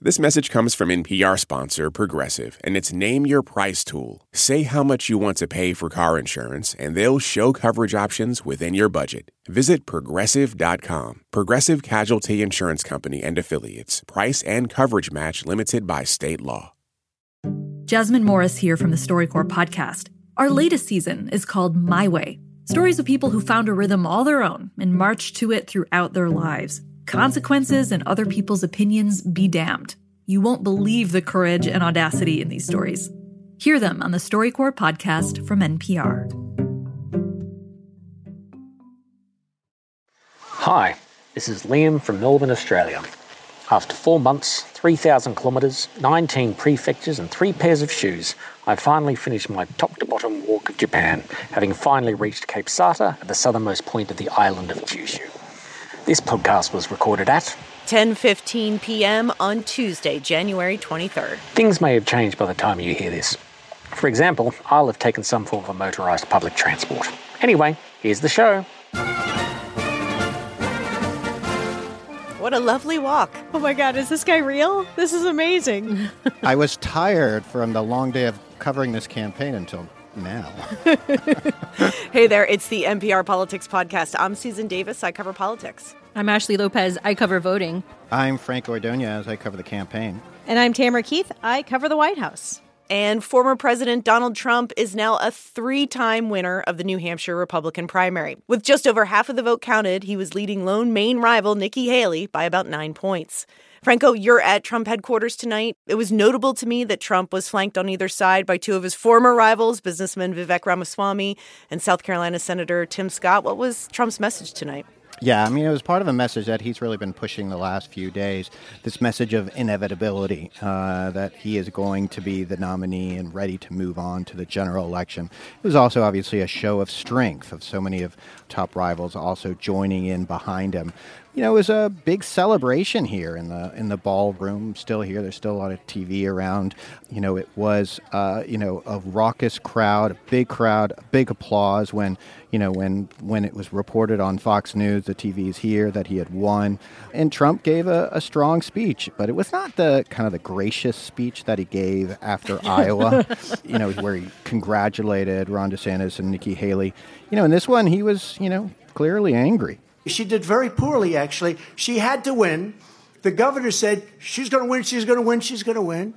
This message comes from NPR sponsor Progressive and its Name Your Price tool. Say how much you want to pay for car insurance, and they'll show coverage options within your budget. Visit progressive.com. Progressive Casualty Insurance Company and Affiliates. Price and coverage match limited by state law. Jasmine Morris here from the StoryCorps podcast. Our latest season is called My Way stories of people who found a rhythm all their own and marched to it throughout their lives. Consequences and other people's opinions be damned. You won't believe the courage and audacity in these stories. Hear them on the StoryCorps podcast from NPR. Hi, this is Liam from Melbourne, Australia. After four months, 3,000 kilometres, 19 prefectures, and three pairs of shoes, I finally finished my top to bottom walk of Japan, having finally reached Cape Sata at the southernmost point of the island of Kyushu. This podcast was recorded at 10:15 p.m. on Tuesday, January 23rd. Things may have changed by the time you hear this. For example, I'll have taken some form of motorized public transport. Anyway, here's the show. What a lovely walk. Oh my god, is this guy real? This is amazing. I was tired from the long day of covering this campaign until now. hey there, it's the NPR Politics Podcast. I'm Susan Davis. I cover politics. I'm Ashley Lopez. I cover voting. I'm Franco Ordoñez. I cover the campaign. And I'm Tamara Keith. I cover the White House. And former President Donald Trump is now a three time winner of the New Hampshire Republican primary. With just over half of the vote counted, he was leading lone main rival Nikki Haley by about nine points. Franco, you're at Trump headquarters tonight. It was notable to me that Trump was flanked on either side by two of his former rivals, businessman Vivek Ramaswamy and South Carolina Senator Tim Scott. What was Trump's message tonight? Yeah, I mean, it was part of a message that he's really been pushing the last few days. This message of inevitability, uh, that he is going to be the nominee and ready to move on to the general election. It was also obviously a show of strength of so many of top rivals also joining in behind him you know, it was a big celebration here in the in the ballroom. Still here, there's still a lot of TV around. You know, it was uh, you know a raucous crowd, a big crowd, big applause when you know when when it was reported on Fox News, the TVs here that he had won, and Trump gave a, a strong speech, but it was not the kind of the gracious speech that he gave after Iowa. You know, where he congratulated Ron DeSantis and Nikki Haley. You know, in this one, he was you know clearly angry. She did very poorly, actually. She had to win. The governor said she's going to win, she's going to win, she's going to win.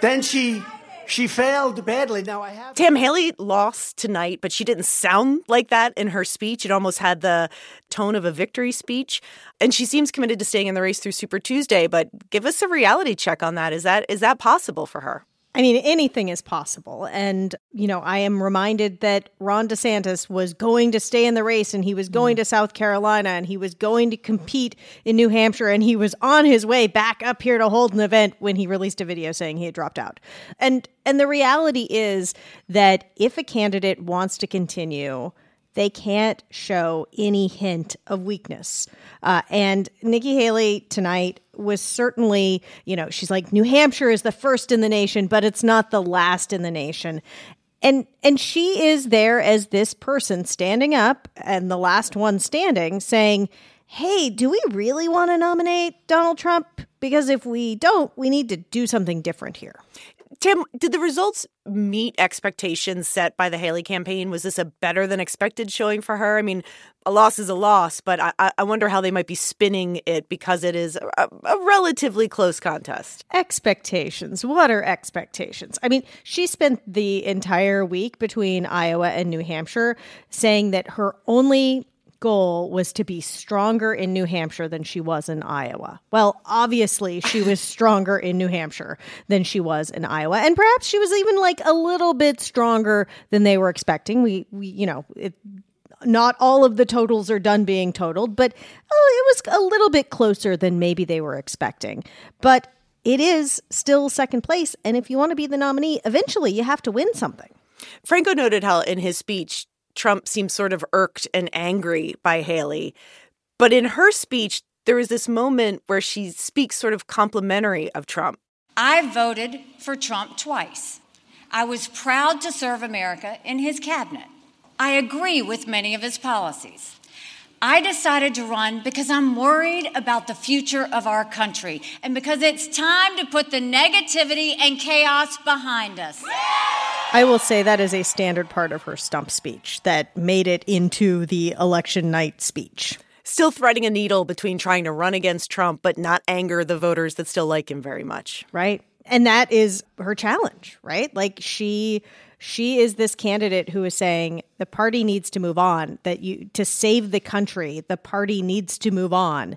Then she she failed badly. Now I have Tam Haley lost tonight, but she didn't sound like that in her speech. It almost had the tone of a victory speech. And she seems committed to staying in the race through Super Tuesday, but give us a reality check on that. Is that is that possible for her? I mean, anything is possible. And, you know, I am reminded that Ron DeSantis was going to stay in the race and he was going mm. to South Carolina and he was going to compete in New Hampshire and he was on his way back up here to hold an event when he released a video saying he had dropped out. And and the reality is that if a candidate wants to continue, they can't show any hint of weakness. Uh, and Nikki Haley tonight was certainly, you know, she's like, New Hampshire is the first in the nation, but it's not the last in the nation. And and she is there as this person standing up and the last one standing saying, Hey, do we really want to nominate Donald Trump? Because if we don't, we need to do something different here. Tam, did the results meet expectations set by the Haley campaign? Was this a better than expected showing for her? I mean, a loss is a loss, but I, I wonder how they might be spinning it because it is a, a relatively close contest. Expectations. What are expectations? I mean, she spent the entire week between Iowa and New Hampshire saying that her only goal was to be stronger in New Hampshire than she was in Iowa. Well, obviously, she was stronger in New Hampshire than she was in Iowa, and perhaps she was even like a little bit stronger than they were expecting. We, we you know, it, not all of the totals are done being totaled, but oh, it was a little bit closer than maybe they were expecting. But it is still second place, and if you want to be the nominee, eventually you have to win something. Franco noted how in his speech Trump seems sort of irked and angry by Haley. But in her speech, there is this moment where she speaks sort of complimentary of Trump. I voted for Trump twice. I was proud to serve America in his cabinet. I agree with many of his policies. I decided to run because I'm worried about the future of our country and because it's time to put the negativity and chaos behind us. I will say that is a standard part of her stump speech that made it into the election night speech. Still threading a needle between trying to run against Trump but not anger the voters that still like him very much. Right. And that is her challenge, right? Like she she is this candidate who is saying the party needs to move on that you to save the country the party needs to move on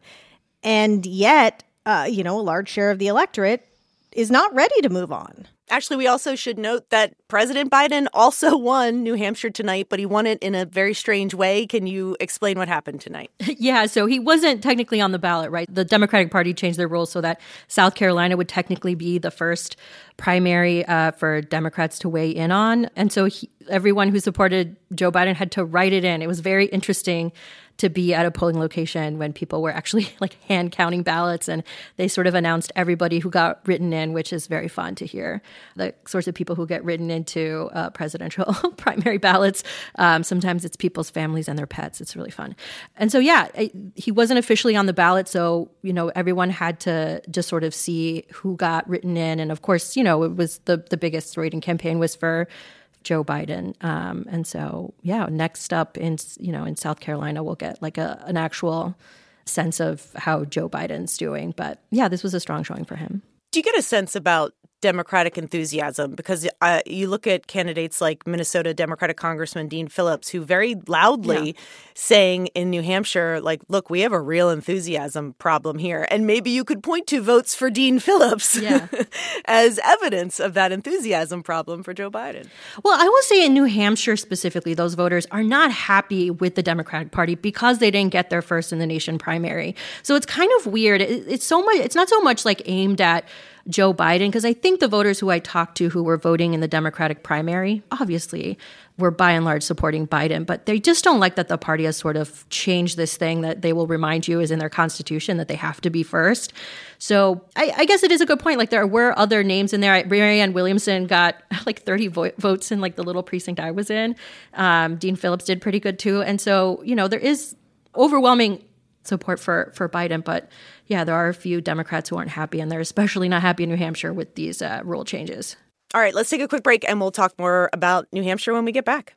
and yet uh, you know a large share of the electorate is not ready to move on Actually, we also should note that President Biden also won New Hampshire tonight, but he won it in a very strange way. Can you explain what happened tonight? yeah, so he wasn't technically on the ballot, right? The Democratic Party changed their rules so that South Carolina would technically be the first primary uh, for Democrats to weigh in on. And so he, everyone who supported Joe Biden had to write it in. It was very interesting to be at a polling location when people were actually like hand counting ballots and they sort of announced everybody who got written in, which is very fun to hear. The sorts of people who get written into uh, presidential primary ballots. Um, sometimes it's people's families and their pets. It's really fun. And so, yeah, I, he wasn't officially on the ballot. So, you know, everyone had to just sort of see who got written in. And of course, you know, it was the, the biggest rating campaign was for Joe Biden. Um, and so, yeah, next up in you know in South Carolina, we'll get like a an actual sense of how Joe Biden's doing. But yeah, this was a strong showing for him. Do you get a sense about Democratic enthusiasm because uh, you look at candidates like Minnesota Democratic Congressman Dean Phillips, who very loudly yeah. saying in New Hampshire, like, look, we have a real enthusiasm problem here. And maybe you could point to votes for Dean Phillips yeah. as evidence of that enthusiasm problem for Joe Biden. Well, I will say in New Hampshire specifically, those voters are not happy with the Democratic Party because they didn't get their first in the nation primary. So it's kind of weird. it's so much, it's not so much like aimed at Joe Biden because I think the voters who I talked to who were voting in the Democratic primary, obviously, were by and large supporting Biden, but they just don't like that the party has sort of changed this thing that they will remind you is in their constitution that they have to be first. So I, I guess it is a good point. Like there were other names in there. Marianne Williamson got like 30 vo- votes in like the little precinct I was in. Um, Dean Phillips did pretty good too. And so, you know, there is overwhelming support for for Biden, but yeah, there are a few Democrats who aren't happy, and they're especially not happy in New Hampshire with these uh, rule changes. All right, let's take a quick break, and we'll talk more about New Hampshire when we get back.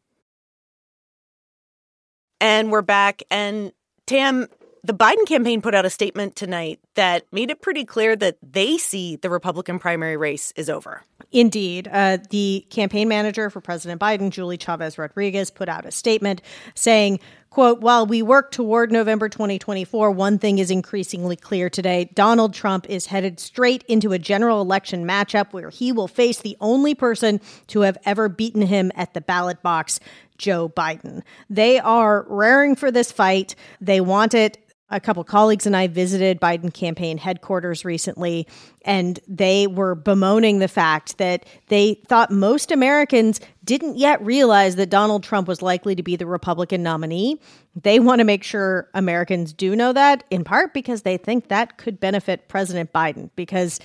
And we're back, and Tam, the Biden campaign put out a statement tonight that made it pretty clear that they see the Republican primary race is over. Indeed. Uh, the campaign manager for President Biden, Julie Chavez Rodriguez, put out a statement saying, quote, while we work toward November 2024, one thing is increasingly clear today. Donald Trump is headed straight into a general election matchup where he will face the only person to have ever beaten him at the ballot box, Joe Biden. They are raring for this fight. They want it a couple colleagues and I visited Biden campaign headquarters recently, and they were bemoaning the fact that they thought most Americans didn't yet realize that Donald Trump was likely to be the Republican nominee. They want to make sure Americans do know that, in part because they think that could benefit President Biden, because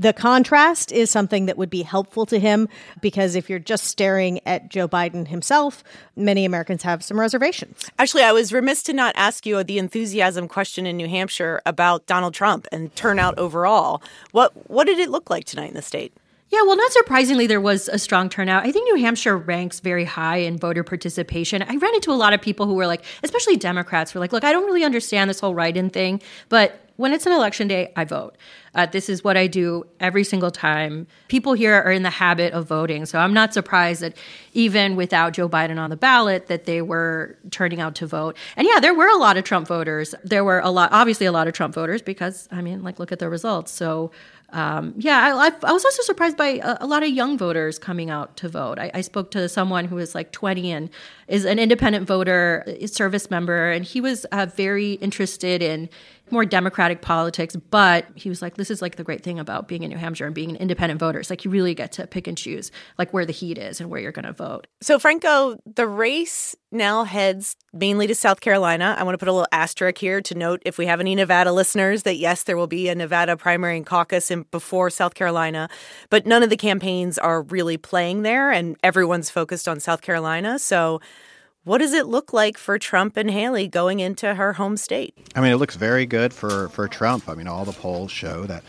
the contrast is something that would be helpful to him because if you're just staring at Joe Biden himself, many Americans have some reservations. Actually, I was remiss to not ask you the enthusiasm question in New Hampshire about Donald Trump and turnout overall. What what did it look like tonight in the state? Yeah, well, not surprisingly, there was a strong turnout. I think New Hampshire ranks very high in voter participation. I ran into a lot of people who were like, especially Democrats, were like, look, I don't really understand this whole write in thing, but when it's an election day, I vote. Uh, this is what I do every single time. People here are in the habit of voting, so I'm not surprised that even without Joe Biden on the ballot, that they were turning out to vote. And yeah, there were a lot of Trump voters. There were a lot, obviously, a lot of Trump voters because I mean, like, look at the results. So. Um, yeah, I, I, was also surprised by a, a, lot of young voters coming out to vote. I, I, spoke to someone who was like 20 and is an independent voter, service member, and he was uh, very interested in more democratic politics, but he was like, this is like the great thing about being in New Hampshire and being an independent voter. It's like you really get to pick and choose like where the heat is and where you're going to vote. So, Franco, the race now heads mainly to South Carolina. I want to put a little asterisk here to note if we have any Nevada listeners that yes, there will be a Nevada primary and caucus in, before South Carolina, but none of the campaigns are really playing there and everyone's focused on South Carolina. So, what does it look like for Trump and Haley going into her home state? I mean, it looks very good for, for Trump. I mean, all the polls show that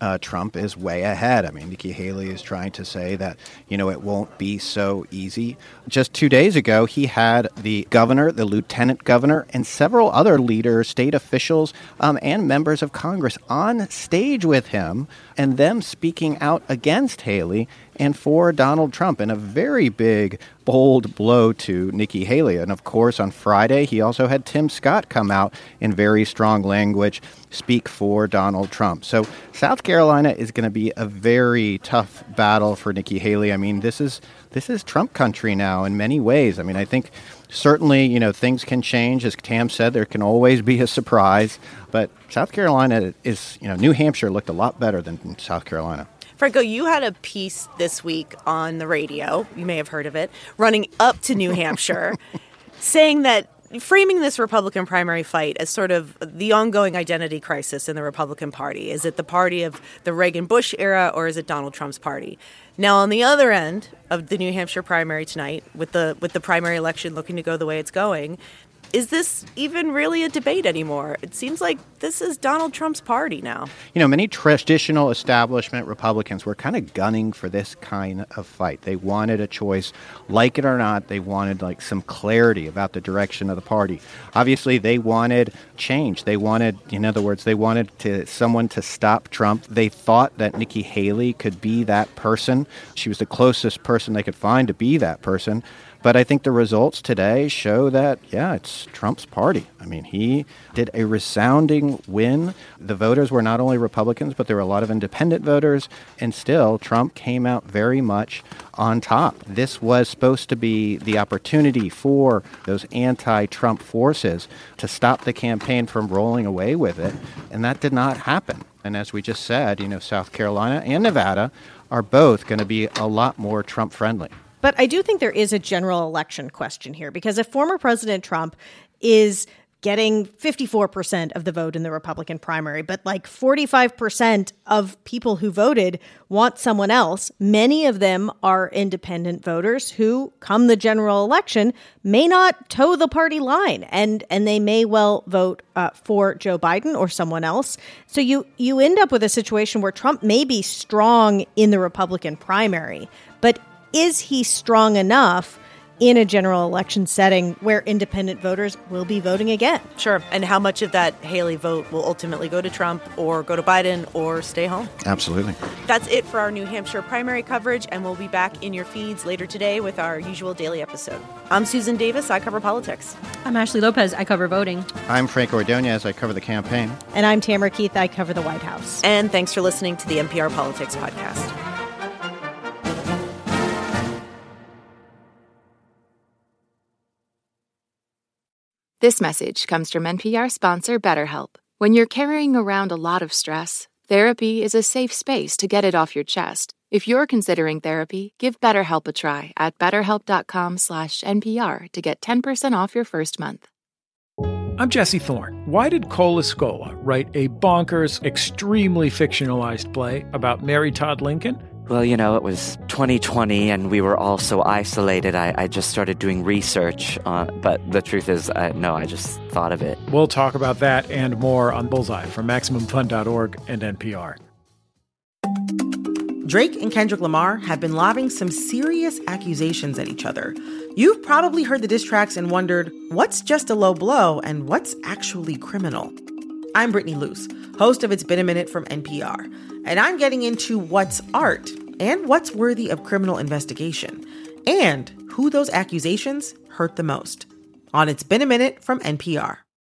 uh, Trump is way ahead. I mean, Nikki Haley is trying to say that, you know, it won't be so easy. Just two days ago, he had the governor, the lieutenant governor, and several other leaders, state officials, um, and members of Congress on stage with him and them speaking out against Haley and for Donald Trump in a very big, bold blow to Nikki Haley. And of course, on Friday, he also had Tim Scott come out in very strong language, speak for Donald Trump. So South Carolina is going to be a very tough battle for Nikki Haley. I mean, this is this is Trump country now in many ways. I mean, I think certainly, you know, things can change. As Tam said, there can always be a surprise. But South Carolina is, you know, New Hampshire looked a lot better than South Carolina. Franco, you had a piece this week on the radio, you may have heard of it, running up to New Hampshire, saying that framing this Republican primary fight as sort of the ongoing identity crisis in the Republican Party. Is it the party of the Reagan Bush era or is it Donald Trump's party? Now on the other end of the New Hampshire primary tonight, with the with the primary election looking to go the way it's going, is this even really a debate anymore? It seems like this is Donald Trump's party now. You know, many traditional establishment Republicans were kind of gunning for this kind of fight. They wanted a choice, like it or not, they wanted like some clarity about the direction of the party. Obviously, they wanted change. They wanted, in other words, they wanted to someone to stop Trump. They thought that Nikki Haley could be that person. She was the closest person they could find to be that person. But I think the results today show that, yeah, it's Trump's party. I mean, he did a resounding win. The voters were not only Republicans, but there were a lot of independent voters. And still, Trump came out very much on top. This was supposed to be the opportunity for those anti Trump forces to stop the campaign from rolling away with it. And that did not happen. And as we just said, you know, South Carolina and Nevada are both going to be a lot more Trump friendly. But I do think there is a general election question here because if former President Trump is getting 54% of the vote in the Republican primary, but like 45% of people who voted want someone else. Many of them are independent voters who, come the general election, may not toe the party line and, and they may well vote uh, for Joe Biden or someone else. So you, you end up with a situation where Trump may be strong in the Republican primary, but is he strong enough in a general election setting where independent voters will be voting again? Sure. And how much of that Haley vote will ultimately go to Trump or go to Biden or stay home? Absolutely. That's it for our New Hampshire primary coverage, and we'll be back in your feeds later today with our usual daily episode. I'm Susan Davis. I cover politics. I'm Ashley Lopez. I cover voting. I'm Franco Ordoñez. I cover the campaign. And I'm Tamara Keith. I cover the White House. And thanks for listening to the NPR Politics Podcast. This message comes from NPR sponsor BetterHelp. When you're carrying around a lot of stress, therapy is a safe space to get it off your chest. If you're considering therapy, give BetterHelp a try at betterhelp.com/npr to get 10% off your first month. I'm Jesse Thorne. Why did Cole Escola write a bonkers, extremely fictionalized play about Mary Todd Lincoln? Well, you know, it was 2020 and we were all so isolated. I, I just started doing research. Uh, but the truth is, uh, no, I just thought of it. We'll talk about that and more on Bullseye from MaximumFun.org and NPR. Drake and Kendrick Lamar have been lobbing some serious accusations at each other. You've probably heard the diss tracks and wondered what's just a low blow and what's actually criminal. I'm Brittany Luce, host of It's Been a Minute from NPR, and I'm getting into what's art and what's worthy of criminal investigation, and who those accusations hurt the most. On It's Been a Minute from NPR.